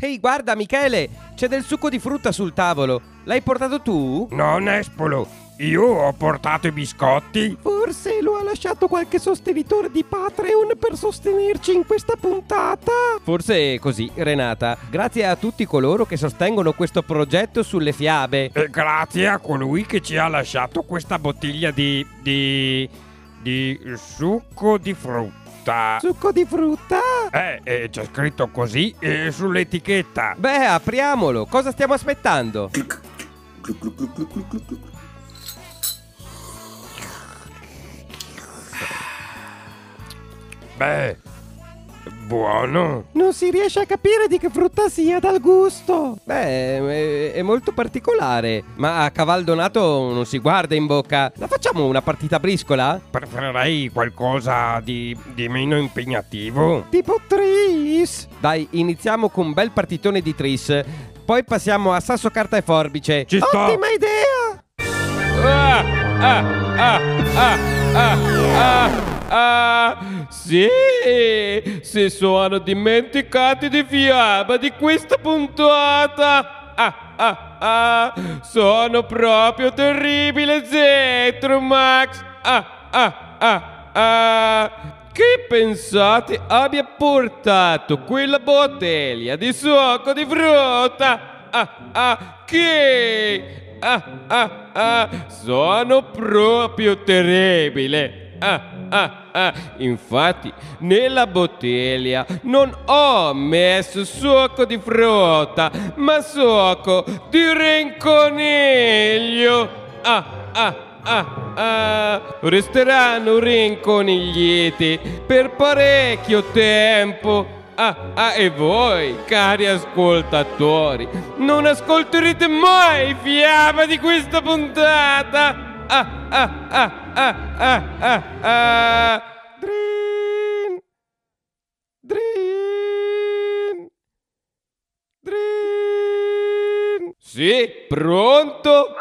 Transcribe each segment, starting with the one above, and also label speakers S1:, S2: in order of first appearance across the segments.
S1: Ehi, guarda, Michele, c'è del succo di frutta sul tavolo. L'hai portato tu?
S2: No, Nespolo, io ho portato i biscotti.
S3: Forse lo ha lasciato qualche sostenitore di Patreon per sostenerci in questa puntata.
S1: Forse è così, Renata. Grazie a tutti coloro che sostengono questo progetto sulle fiabe.
S2: E grazie a colui che ci ha lasciato questa bottiglia di. di. di succo di frutta.
S3: Succo di frutta?
S2: Eh, eh, c'è scritto così eh, sull'etichetta.
S1: Beh, apriamolo. Cosa stiamo aspettando?
S2: Beh, buono.
S3: Non si riesce a capire di che frutta sia dal gusto.
S1: Beh, è, è molto particolare. Ma a cavaldonato non si guarda in bocca. La facciamo una partita a briscola?
S2: Preferirei qualcosa di, di meno impegnativo.
S3: Tipo Tris.
S1: Dai, iniziamo con un bel partitone di tris. Poi passiamo a sasso, carta e forbice.
S2: Ci sto.
S3: Ottima idea.
S1: Ah, ah, ah, ah, ah, ah, ah. Sì, si sono dimenticati di fiaba di questa puntata. Ah, ah, ah. Sono proprio terribile, Zetromax. Ah, ah, ah, ah. Che pensate abbia portato quella bottiglia di succo di frutta? Ah, ah, che... Ah, ah, ah, sono proprio terribile. Ah, ah. Infatti, nella bottiglia non ho messo succo di frutta, ma succo di rinconiglio. Ah, ah, ah, ah. Resteranno rinconiglieti per parecchio tempo. Ah, ah, e voi, cari ascoltatori, non ascolterete mai fiaba di questa puntata! Ah, ah, ah, ah!
S3: Drin. Drin. Drin.
S1: Sì, pronto?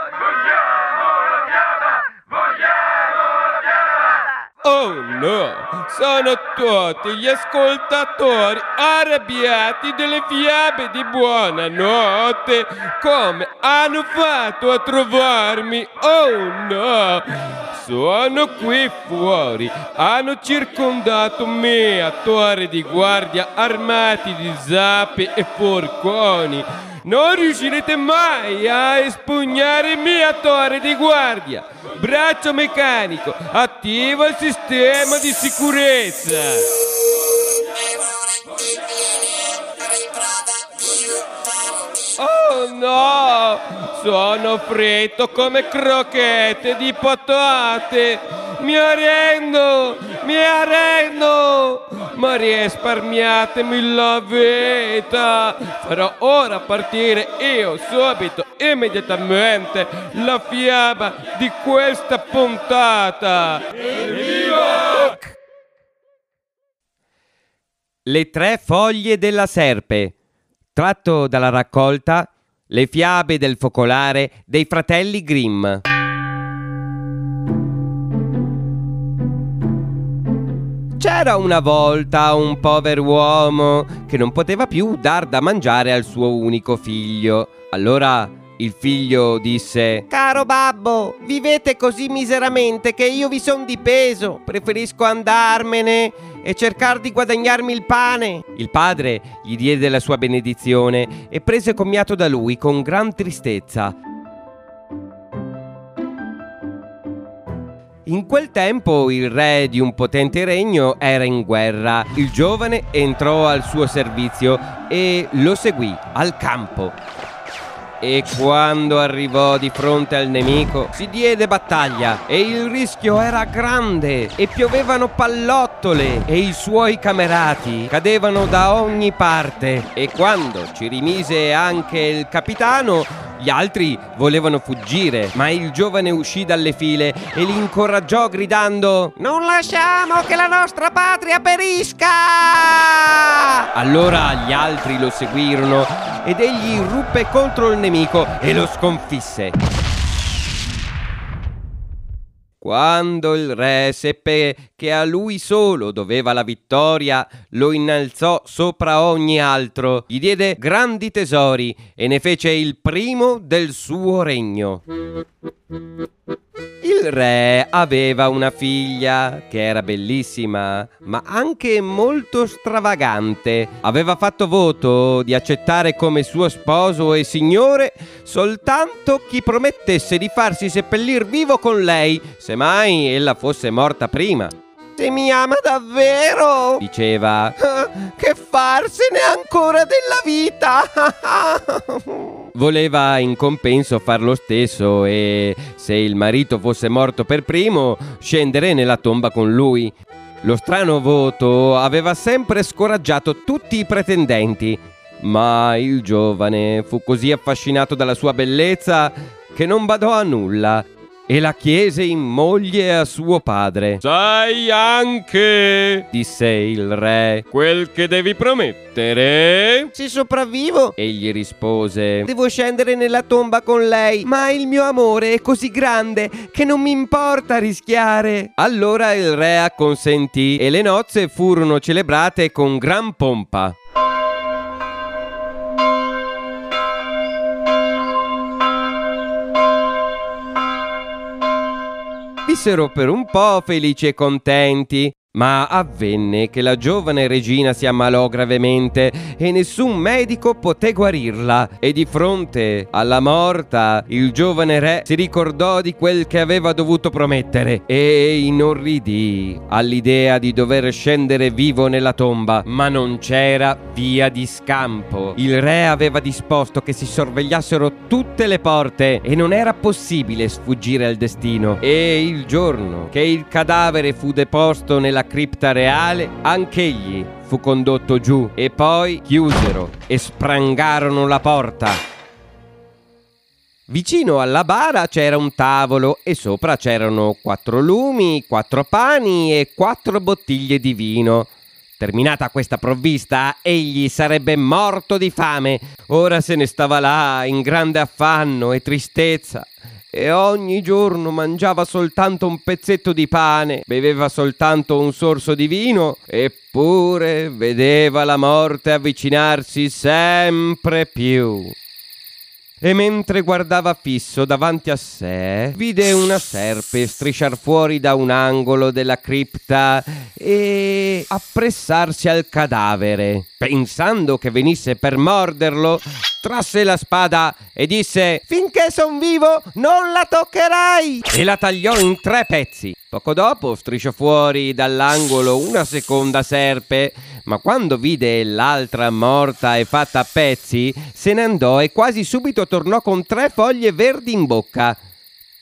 S1: Oh no, sono tutti gli ascoltatori arrabbiati delle fiabe di buonanotte. Come hanno fatto a trovarmi? Oh no, sono qui fuori. Hanno circondato me a torre di guardia armati di zappe e porconi. Non riuscirete mai a espugnare mia torre di guardia. Braccio meccanico, attiva il sistema di sicurezza. Oh no! Sono fritto come crocchette di patate! Mi arrendo! Mi arrendo! Ma risparmiatemi la vita! Farò ora partire io subito, immediatamente, la fiaba di questa puntata! Evviva! Le tre foglie della serpe tratto dalla raccolta Le fiabe del focolare dei fratelli Grimm. C'era una volta un povero uomo che non poteva più dar da mangiare al suo unico figlio. Allora il figlio disse:
S3: Caro babbo, vivete così miseramente che io vi son di peso. Preferisco andarmene e cercare di guadagnarmi il pane.
S1: Il padre gli diede la sua benedizione e prese commiato da lui con gran tristezza. In quel tempo il re di un potente regno era in guerra. Il giovane entrò al suo servizio e lo seguì al campo. E quando arrivò di fronte al nemico si diede battaglia e il rischio era grande e piovevano pallottole e i suoi camerati cadevano da ogni parte. E quando ci rimise anche il capitano gli altri volevano fuggire ma il giovane uscì dalle file e li incoraggiò gridando
S3: Non lasciamo che la nostra patria perisca!
S1: Allora gli altri lo seguirono ed egli irruppe contro il nemico e lo sconfisse. Quando il re seppe che a lui solo doveva la vittoria, lo innalzò sopra ogni altro, gli diede grandi tesori e ne fece il primo del suo regno. Il re aveva una figlia che era bellissima, ma anche molto stravagante. Aveva fatto voto di accettare come suo sposo e signore soltanto chi promettesse di farsi seppellir vivo con lei, se mai ella fosse morta prima. Se mi ama davvero, diceva, che farsene ancora della vita. Voleva in compenso far lo stesso e, se il marito fosse morto per primo, scendere nella tomba con lui. Lo strano voto aveva sempre scoraggiato tutti i pretendenti, ma il giovane fu così affascinato dalla sua bellezza che non badò a nulla e la chiese in moglie a suo padre.
S4: Sai anche,
S1: disse il re,
S4: quel che devi promettere?
S1: Se sopravvivo, egli rispose, devo scendere nella tomba con lei, ma il mio amore è così grande che non mi importa rischiare. Allora il re acconsentì e le nozze furono celebrate con gran pompa. Vissero per un po' felici e contenti, ma avvenne che la giovane regina si ammalò gravemente e nessun medico poté guarirla. E di fronte alla morta, il giovane re si ricordò di quel che aveva dovuto promettere e inorridì all'idea di dover scendere vivo nella tomba. Ma non c'era via di scampo. Il re aveva disposto che si sorvegliassero tutte le porte e non era possibile sfuggire al destino. E il giorno che il cadavere fu deposto nella cripta reale, anch'egli fu condotto giù e poi chiusero e sprangarono la porta. Vicino alla bara c'era un tavolo e sopra c'erano quattro lumi, quattro pani e quattro bottiglie di vino. Terminata questa provvista, egli sarebbe morto di fame. Ora se ne stava là in grande affanno e tristezza e ogni giorno mangiava soltanto un pezzetto di pane, beveva soltanto un sorso di vino, eppure vedeva la morte avvicinarsi sempre più. E mentre guardava fisso davanti a sé, vide una serpe strisciar fuori da un angolo della cripta e appressarsi al cadavere. Pensando che venisse per morderlo, trasse la spada e disse Finché son vivo non la toccherai! E la tagliò in tre pezzi. Poco dopo strisciò fuori dall'angolo una seconda serpe, ma quando vide l'altra morta e fatta a pezzi, se ne andò e quasi subito tornò con tre foglie verdi in bocca.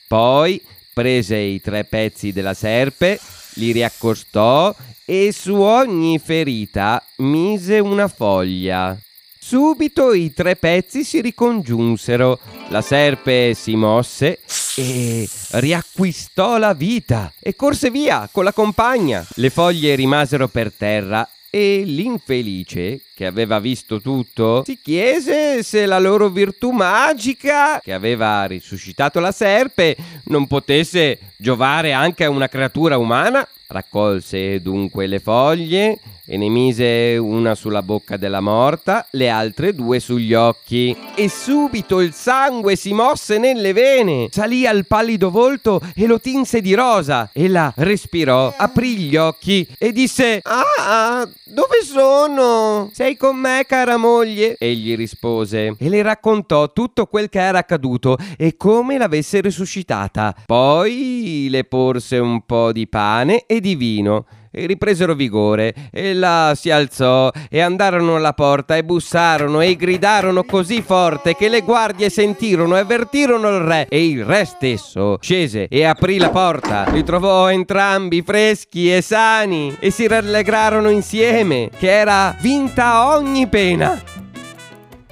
S1: Poi prese i tre pezzi della serpe, li riaccostò e su ogni ferita mise una foglia. Subito i tre pezzi si ricongiunsero, la serpe si mosse e riacquistò la vita e corse via con la compagna. Le foglie rimasero per terra e l'infelice, che aveva visto tutto, si chiese se la loro virtù magica, che aveva risuscitato la serpe, non potesse giovare anche a una creatura umana. Raccolse dunque le foglie e ne mise una sulla bocca della morta, le altre due sugli occhi. E subito il sangue si mosse nelle vene, salì al pallido volto e lo tinse di rosa. Ella respirò, aprì gli occhi e disse: Ah, dove sono? Sei con me, cara moglie? Egli rispose e le raccontò tutto quel che era accaduto e come l'avesse risuscitata. Poi le porse un po' di pane e di vino e ripresero vigore. Ella si alzò e andarono alla porta e bussarono e gridarono così forte che le guardie sentirono e avvertirono il re e il re stesso scese e aprì la porta. Li trovò entrambi freschi e sani e si rallegrarono insieme che era vinta ogni pena.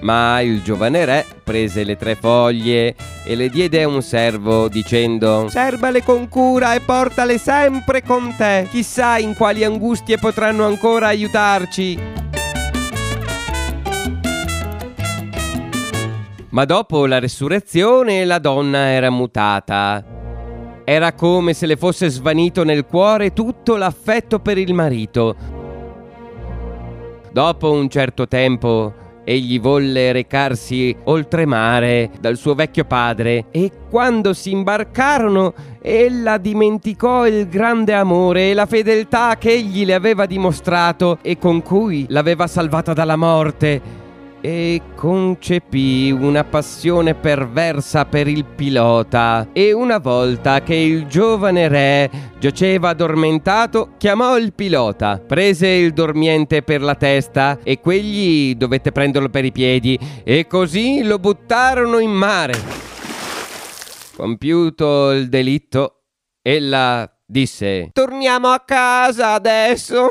S1: Ma il giovane re prese le tre foglie e le diede a un servo dicendo Serbale con cura e portale sempre con te. Chissà in quali angustie potranno ancora aiutarci. Ma dopo la resurrezione la donna era mutata Era come se le fosse svanito nel cuore tutto l'affetto per il marito. Dopo un certo tempo egli volle recarsi oltremare dal suo vecchio padre e quando si imbarcarono ella dimenticò il grande amore e la fedeltà che egli le aveva dimostrato e con cui l'aveva salvata dalla morte e concepì una passione perversa per il pilota e una volta che il giovane re giaceva addormentato chiamò il pilota, prese il dormiente per la testa e quegli dovette prenderlo per i piedi e così lo buttarono in mare. Compiuto il delitto, ella disse Torniamo a casa adesso.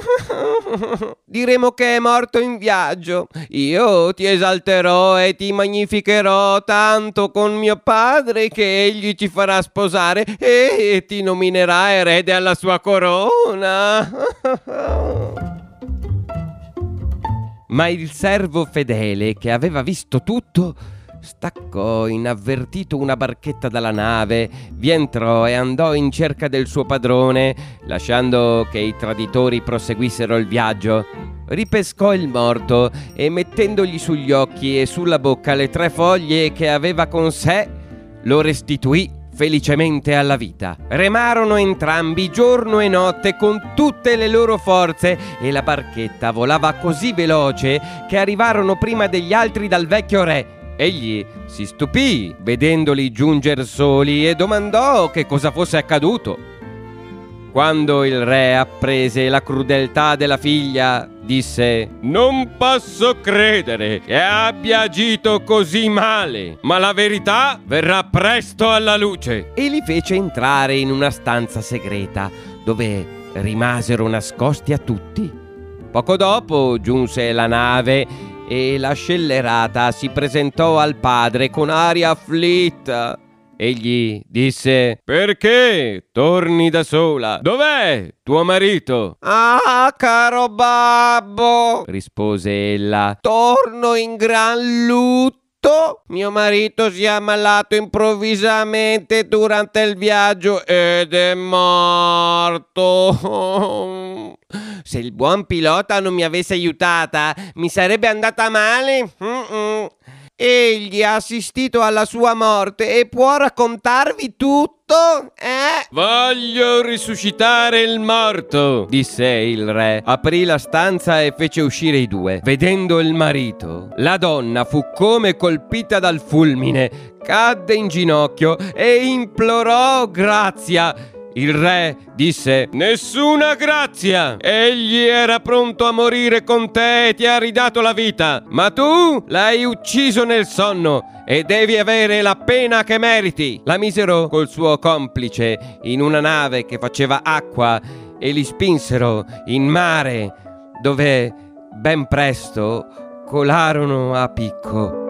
S1: Diremo che è morto in viaggio. Io ti esalterò e ti magnificherò tanto con mio padre che egli ci farà sposare e ti nominerà erede alla sua corona. Ma il servo fedele che aveva visto tutto staccò inavvertito una barchetta dalla nave, vi entrò e andò in cerca del suo padrone, lasciando che i traditori proseguissero il viaggio. Ripescò il morto e mettendogli sugli occhi e sulla bocca le tre foglie che aveva con sé, lo restituì felicemente alla vita. Remarono entrambi giorno e notte con tutte le loro forze e la barchetta volava così veloce che arrivarono prima degli altri dal vecchio re Egli si stupì vedendoli giunger soli e domandò che cosa fosse accaduto. Quando il re apprese la crudeltà della figlia, disse Non posso credere che abbia agito così male, ma la verità verrà presto alla luce. E li fece entrare in una stanza segreta, dove rimasero nascosti a tutti. Poco dopo giunse la nave e la scellerata si presentò al padre con aria afflitta. Egli disse: Perché torni da sola? Dov'è tuo marito? Ah, caro babbo, rispose ella. Torno in gran lutto mio marito si è ammalato improvvisamente durante il viaggio ed è morto. Se il buon pilota non mi avesse aiutata, mi sarebbe andata male. Mm-mm. Egli ha assistito alla sua morte e può raccontarvi tutto? Eh?
S4: Voglio risuscitare il morto, disse il re. Aprì la stanza e fece uscire i due. Vedendo il marito, la donna fu come colpita dal fulmine, cadde in ginocchio e implorò grazia. Il re disse Nessuna grazia! Egli era pronto a morire con te e ti ha ridato la vita, ma tu l'hai ucciso nel sonno e devi avere la pena che meriti. La misero col suo complice in una nave che faceva acqua e li spinsero in mare, dove ben presto colarono a picco.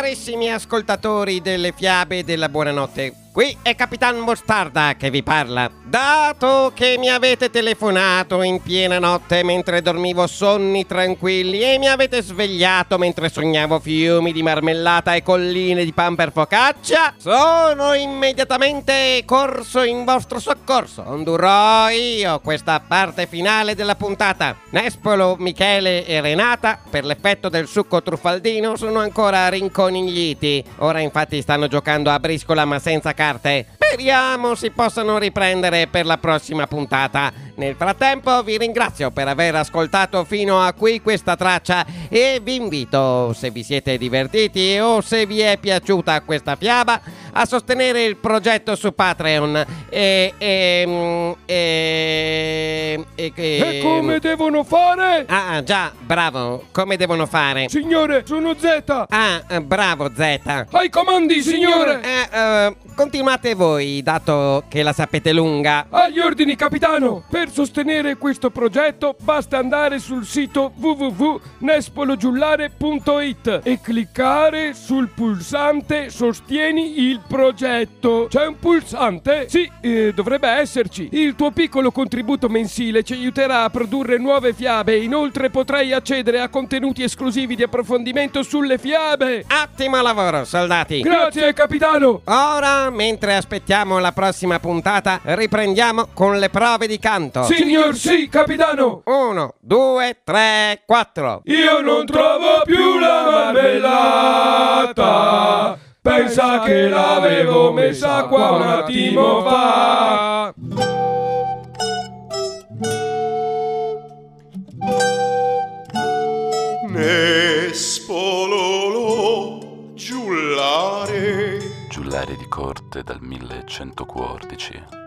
S1: Carissimi ascoltatori delle fiabe della buonanotte, Qui è Capitan Mostarda che vi parla. Dato che mi avete telefonato in piena notte mentre dormivo sonni tranquilli e mi avete svegliato mentre sognavo fiumi di marmellata e colline di pan per focaccia, sono immediatamente corso in vostro soccorso. Condurrò io questa parte finale della puntata. Nespolo, Michele e Renata, per l'effetto del succo truffaldino, sono ancora rinconigliti. Ora infatti stanno giocando a briscola ma senza carte. Speriamo si possano riprendere per la prossima puntata. Nel frattempo vi ringrazio per aver ascoltato fino a qui questa traccia e vi invito, se vi siete divertiti o se vi è piaciuta questa fiaba, a sostenere il progetto su Patreon e... e,
S4: e, e, e come devono fare?
S1: Ah già, bravo, come devono fare?
S4: Signore, sono Z!
S1: Ah, bravo Z!
S4: Ai comandi, signore!
S1: Eh, uh, continuate voi, dato che la sapete lunga.
S4: Agli ordini, capitano! Per sostenere questo progetto basta andare sul sito www.nespologiullare.it e cliccare sul pulsante Sostieni il il progetto. C'è un pulsante? Sì, eh, dovrebbe esserci. Il tuo piccolo contributo mensile ci aiuterà a produrre nuove fiabe e inoltre potrai accedere a contenuti esclusivi di approfondimento sulle fiabe.
S1: Ottimo lavoro, soldati!
S4: Grazie, capitano!
S1: Ora, mentre aspettiamo la prossima puntata, riprendiamo con le prove di canto.
S4: Signor sì, capitano!
S1: Uno, due, tre, quattro.
S4: Io non trovo più la marmellata. Pensa che l'avevo messa qua un attimo fa.
S5: Nespololo giullare
S6: Giullare di corte dal 1114.